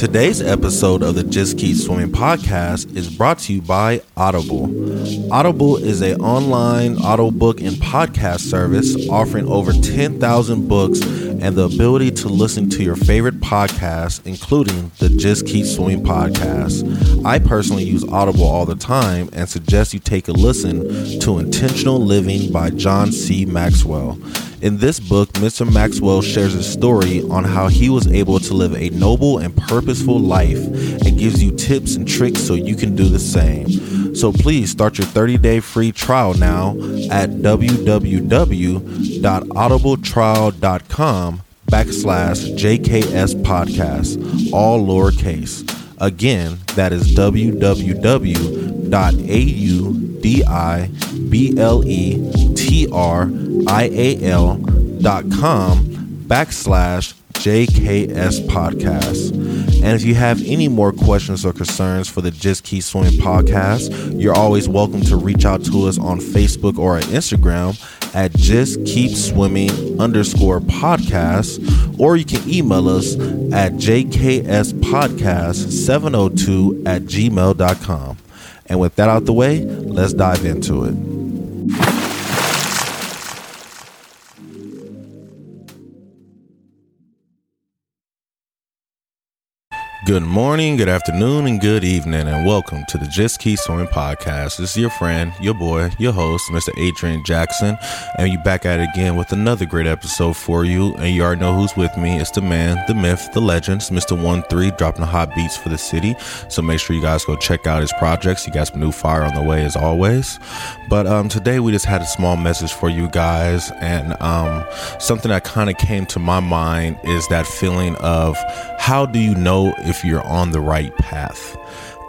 Today's episode of the Just Keep Swimming podcast is brought to you by Audible. Audible is a online audiobook and podcast service offering over 10,000 books and the ability to listen to your favorite podcasts, including the Just Keep Swimming podcast. I personally use Audible all the time and suggest you take a listen to Intentional Living by John C. Maxwell. In this book, Mr. Maxwell shares his story on how he was able to live a noble and purposeful life and gives you tips and tricks so you can do the same. So please start your 30 day free trial now at www.audibletrial.com backslash JKS podcast, all lowercase. Again, that is www.audibletrial.com backslash JKS podcast. And if you have any more questions or concerns for the Just Keep Swimming podcast, you're always welcome to reach out to us on Facebook or on Instagram at Just Keep Swimming underscore podcast, or you can email us at jkspodcast702 at gmail.com. And with that out the way, let's dive into it. Good morning, good afternoon, and good evening, and welcome to the Just Keep Swimming podcast. This is your friend, your boy, your host, Mr. Adrian Jackson, and you back at it again with another great episode for you. And you already know who's with me. It's the man, the myth, the legend, it's Mr. One Three, dropping the hot beats for the city. So make sure you guys go check out his projects. He got some new fire on the way as always. But um, today we just had a small message for you guys, and um, something that kind of came to my mind is that feeling of how do you know if you're on the right path?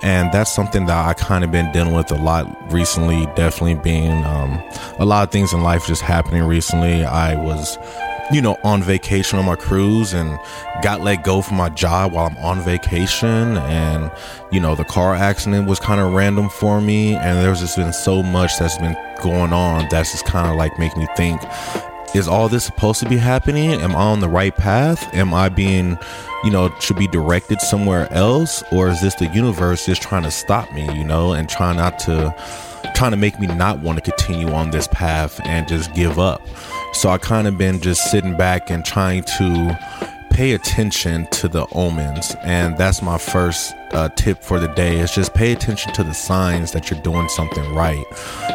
And that's something that I kind of been dealing with a lot recently. Definitely being um, a lot of things in life just happening recently. I was you know, on vacation on my cruise and got let go from my job while I'm on vacation. And, you know, the car accident was kind of random for me. And there's just been so much that's been going on that's just kind of like making me think is all this supposed to be happening? Am I on the right path? Am I being, you know, should be directed somewhere else? Or is this the universe just trying to stop me, you know, and trying not to, trying to make me not want to continue on this path and just give up? So I kind of been just sitting back and trying to pay attention to the omens. And that's my first uh, tip for the day is just pay attention to the signs that you're doing something right.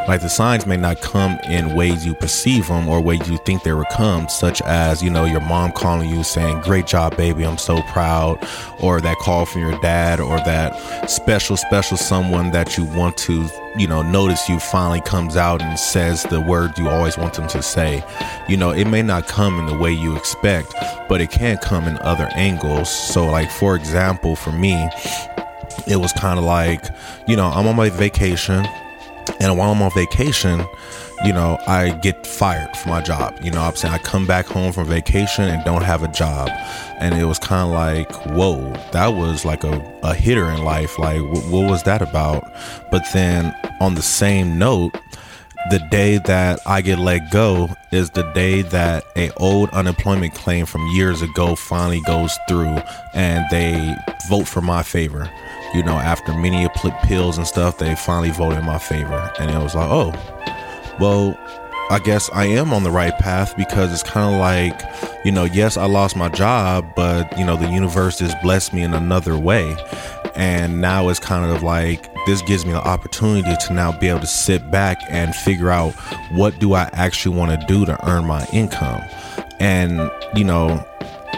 Like the signs may not come in ways you perceive them or ways you think they would come, such as, you know, your mom calling you saying, Great job, baby, I'm so proud, or that call from your dad, or that special, special someone that you want to, you know, notice you finally comes out and says the word you always want them to say. You know, it may not come in the way you expect, but it can come in other angles. So, like, for example, for me, it was kind of like, you know, I'm on my vacation, and while I'm on vacation, you know, I get fired from my job. You know, I'm saying I come back home from vacation and don't have a job, and it was kind of like, whoa, that was like a, a hitter in life. Like, w- what was that about? But then on the same note, the day that I get let go is the day that a old unemployment claim from years ago finally goes through and they vote for my favor you know, after many appeals and stuff, they finally voted in my favor. And it was like, oh, well, I guess I am on the right path because it's kind of like, you know, yes, I lost my job, but, you know, the universe has blessed me in another way. And now it's kind of like, this gives me the opportunity to now be able to sit back and figure out what do I actually want to do to earn my income. And, you know,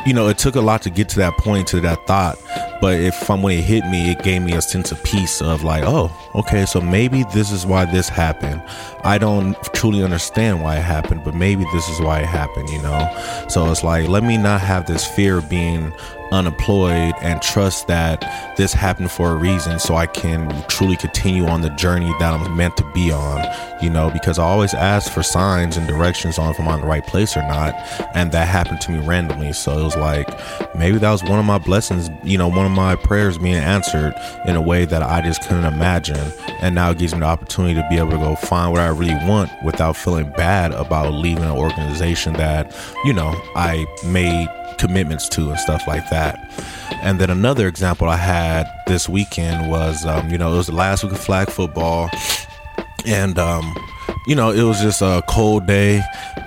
you know, it took a lot to get to that point, to that thought. But if from when it hit me, it gave me a sense of peace of like, oh, okay, so maybe this is why this happened. I don't truly understand why it happened, but maybe this is why it happened, you know? So it's like, let me not have this fear of being unemployed and trust that this happened for a reason so I can truly continue on the journey that I'm meant to be on, you know, because I always ask for signs and directions on if I'm on the right place or not. And that happened to me randomly. So it was like, maybe that was one of my blessings, you know, one of my prayers being answered in a way that I just couldn't imagine. And now it gives me the opportunity to be able to go find what I really want without feeling bad about leaving an organization that, you know, I made commitments to and stuff like that. And then another example I had this weekend was, um, you know, it was the last week of flag football, and um, you know, it was just a cold day.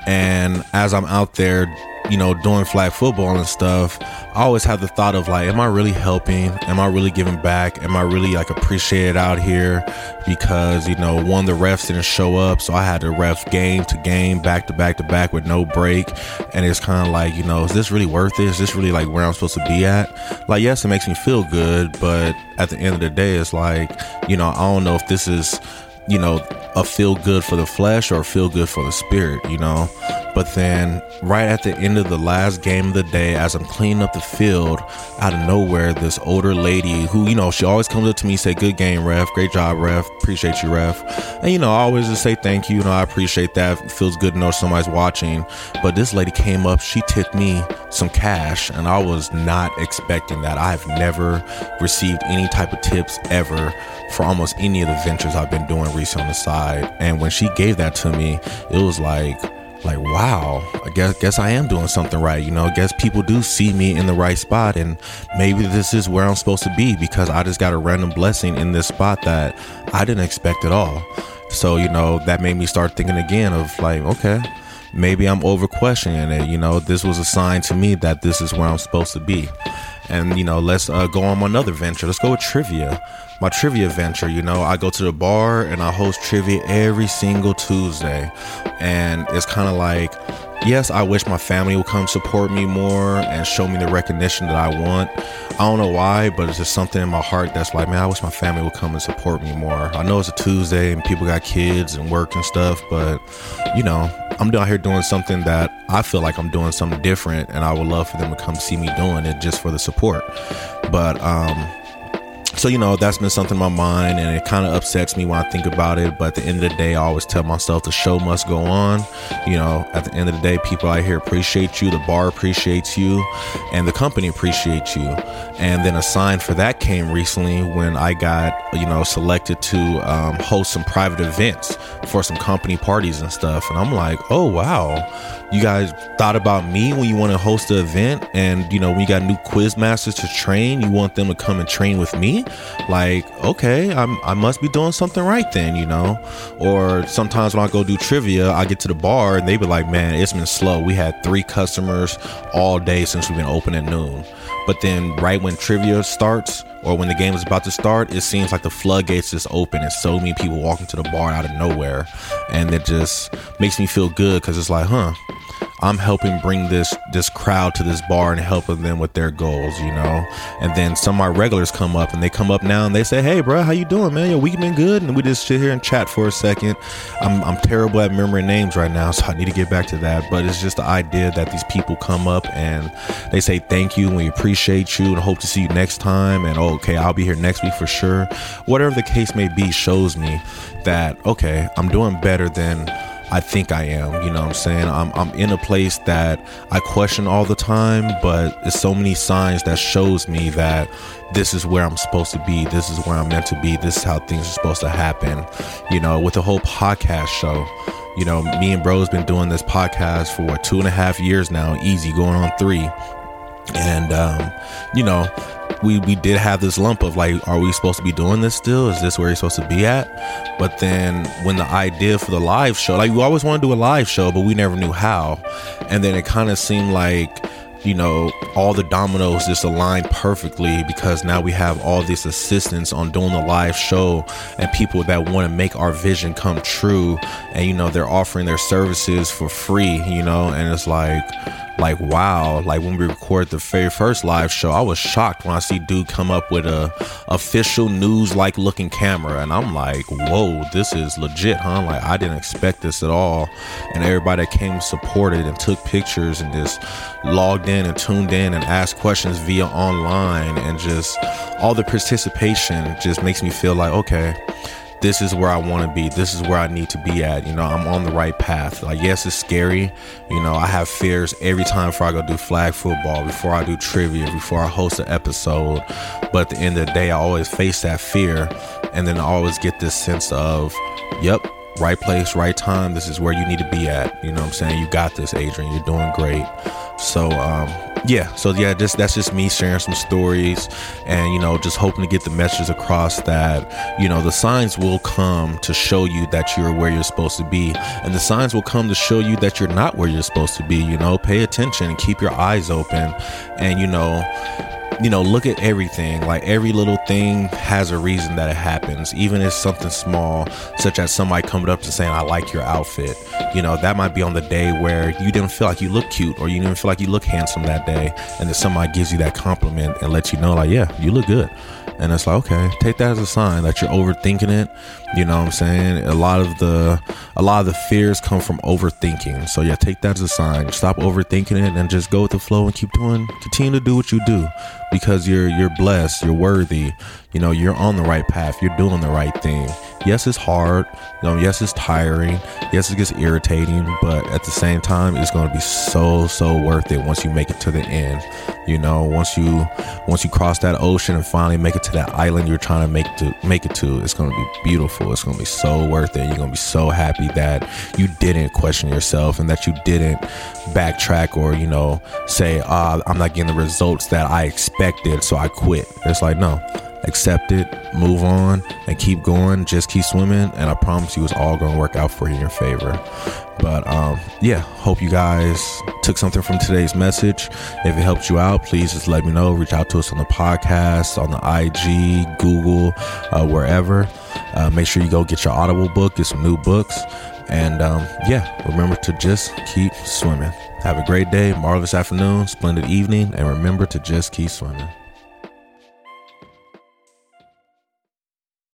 And as I'm out there you know, doing flag football and stuff, I always have the thought of like, am I really helping? Am I really giving back? Am I really like appreciated out here? Because, you know, one, the refs didn't show up. So I had to ref game to game, back to back to back with no break. And it's kind of like, you know, is this really worth it? Is this really like where I'm supposed to be at? Like, yes, it makes me feel good. But at the end of the day, it's like, you know, I don't know if this is, you know, a feel good for the flesh or feel good for the spirit, you know? But then, right at the end of the last game of the day, as I'm cleaning up the field, out of nowhere, this older lady who, you know, she always comes up to me, say, Good game, ref. Great job, ref. Appreciate you, ref. And, you know, I always just say thank you. You know, I appreciate that. It feels good to know somebody's watching. But this lady came up, she tipped me some cash, and I was not expecting that. I've never received any type of tips ever for almost any of the ventures I've been doing recently on the side. And when she gave that to me, it was like, like wow i guess guess i am doing something right you know I guess people do see me in the right spot and maybe this is where i'm supposed to be because i just got a random blessing in this spot that i didn't expect at all so you know that made me start thinking again of like okay maybe i'm over questioning it. You know this was a sign to me that this is where i'm supposed to be. And you know let's uh, go on another venture. Let's go with trivia. My trivia venture you know i go to the bar and i host trivia every single tuesday. And it's kind of like yes i wish my family would come support me more and show me the recognition that i want. I don't know why but it's just something in my heart that's like man i wish my family would come and support me more. I know it's a tuesday and people got kids and work and stuff but you know i'm down here doing something that i feel like i'm doing something different and i would love for them to come see me doing it just for the support. But um so you know that's been something in my mind and it kind of upsets me when i think about it but at the end of the day i always tell myself the show must go on. You know at the end of the day people out here appreciate you the bar appreciates you and the company appreciates you. And then a sign for that came recently when i got you know selected to um, host some private events for some company parties and stuff and i'm like oh wow. You guys thought about me when you want to host the event and you know when you got new quiz masters to train you want them to come and train with me like okay I'm, i must be doing something right then you know? Or sometimes when i go do trivia i get to the bar and they be like man it's been slow. We had three customers all day since we've been open at noon. But then right when trivia starts or when the game is about to start, it seems like the floodgates just open and so many people walking to the bar out of nowhere. And it just makes me feel good because it's like, huh, I'm helping bring this this crowd to this bar and helping them with their goals, you know. And then some of my regulars come up and they come up now and they say, "Hey, bro, how you doing, man? Your week been good?" And we just sit here and chat for a second. I'm I'm terrible at remembering names right now, so I need to get back to that. But it's just the idea that these people come up and they say thank you and we appreciate you and hope to see you next time. And oh, okay, I'll be here next week for sure. Whatever the case may be, shows me that okay, I'm doing better than I think I am. You know what I'm saying? I'm, I'm in a place that I question all the time, but it's so many signs that shows me that this is where I'm supposed to be. This is where I'm meant to be. This is how things are supposed to happen. You know, with the whole podcast show. You know, me and bro's been doing this podcast for what two and a half years now, easy going on three. And um, you know, we we did have this lump of like, are we supposed to be doing this still? Is this where you're supposed to be at? But then when the idea for the live show, like we always want to do a live show, but we never knew how. And then it kind of seemed like you know, all the dominoes just align perfectly because now we have all this assistance on doing the live show and people that want to make our vision come true. And, you know, they're offering their services for free, you know, and it's like, like wow like when we record the very first live show i was shocked when i see dude come up with a official news like looking camera and i'm like whoa this is legit huh like i didn't expect this at all and everybody came supported and took pictures and just logged in and tuned in and asked questions via online and just all the participation just makes me feel like okay this is where I want to be. This is where I need to be at. You know, I'm on the right path. Like, yes, it's scary. You know, I have fears every time before I go do flag football, before I do trivia, before I host an episode. But at the end of the day, I always face that fear. And then I always get this sense of, yep, right place, right time. This is where you need to be at. You know what I'm saying? You got this, Adrian. You're doing great. So, um, yeah, so yeah, just that's just me sharing some stories, and you know, just hoping to get the message across that you know the signs will come to show you that you're where you're supposed to be, and the signs will come to show you that you're not where you're supposed to be. You know, pay attention keep your eyes open, and you know, you know, look at everything. Like every little thing has a reason that it happens, even if something small, such as somebody coming up to saying, I like your outfit. You know, that might be on the day where you didn't feel like you look cute or you didn't feel like you look handsome that day. And then somebody gives you that compliment and lets you know, like, yeah, you look good. And it's like, okay, take that as a sign that you're overthinking it. You know what I'm saying? A lot of the a lot of the fears come from overthinking. So yeah, take that as a sign. Stop overthinking it and just go with the flow and keep doing continue to do what you do because you're you're blessed, you're worthy. You know, you're on the right path. You're doing the right thing. Yes, it's hard. You know, yes, it's tiring. Yes, it gets irritating, but at the same time, it's going to be so so worth it once you make it to the end. You know, once you once you cross that ocean and finally make it to that island you're trying to make to make it to, it's going to be beautiful. It's going to be so worth it. You're going to be so happy that you didn't question yourself and that you didn't backtrack or you know say, "Ah, I'm not getting the results that I expected, so I quit." It's like no accept it, move on, and keep going. Just keep swimming, and I promise you, it's all going to work out for you in your favor. But um, yeah, hope you guys took something from today's message. If it helped you out, please just let me know. Reach out to us on the podcast, on the IG, Google, uh, wherever. Uh, make sure you go get your Audible book, get some new books. And um, yeah, remember to just keep swimming. Have a great day, marvelous afternoon, splendid evening, and remember to just keep swimming.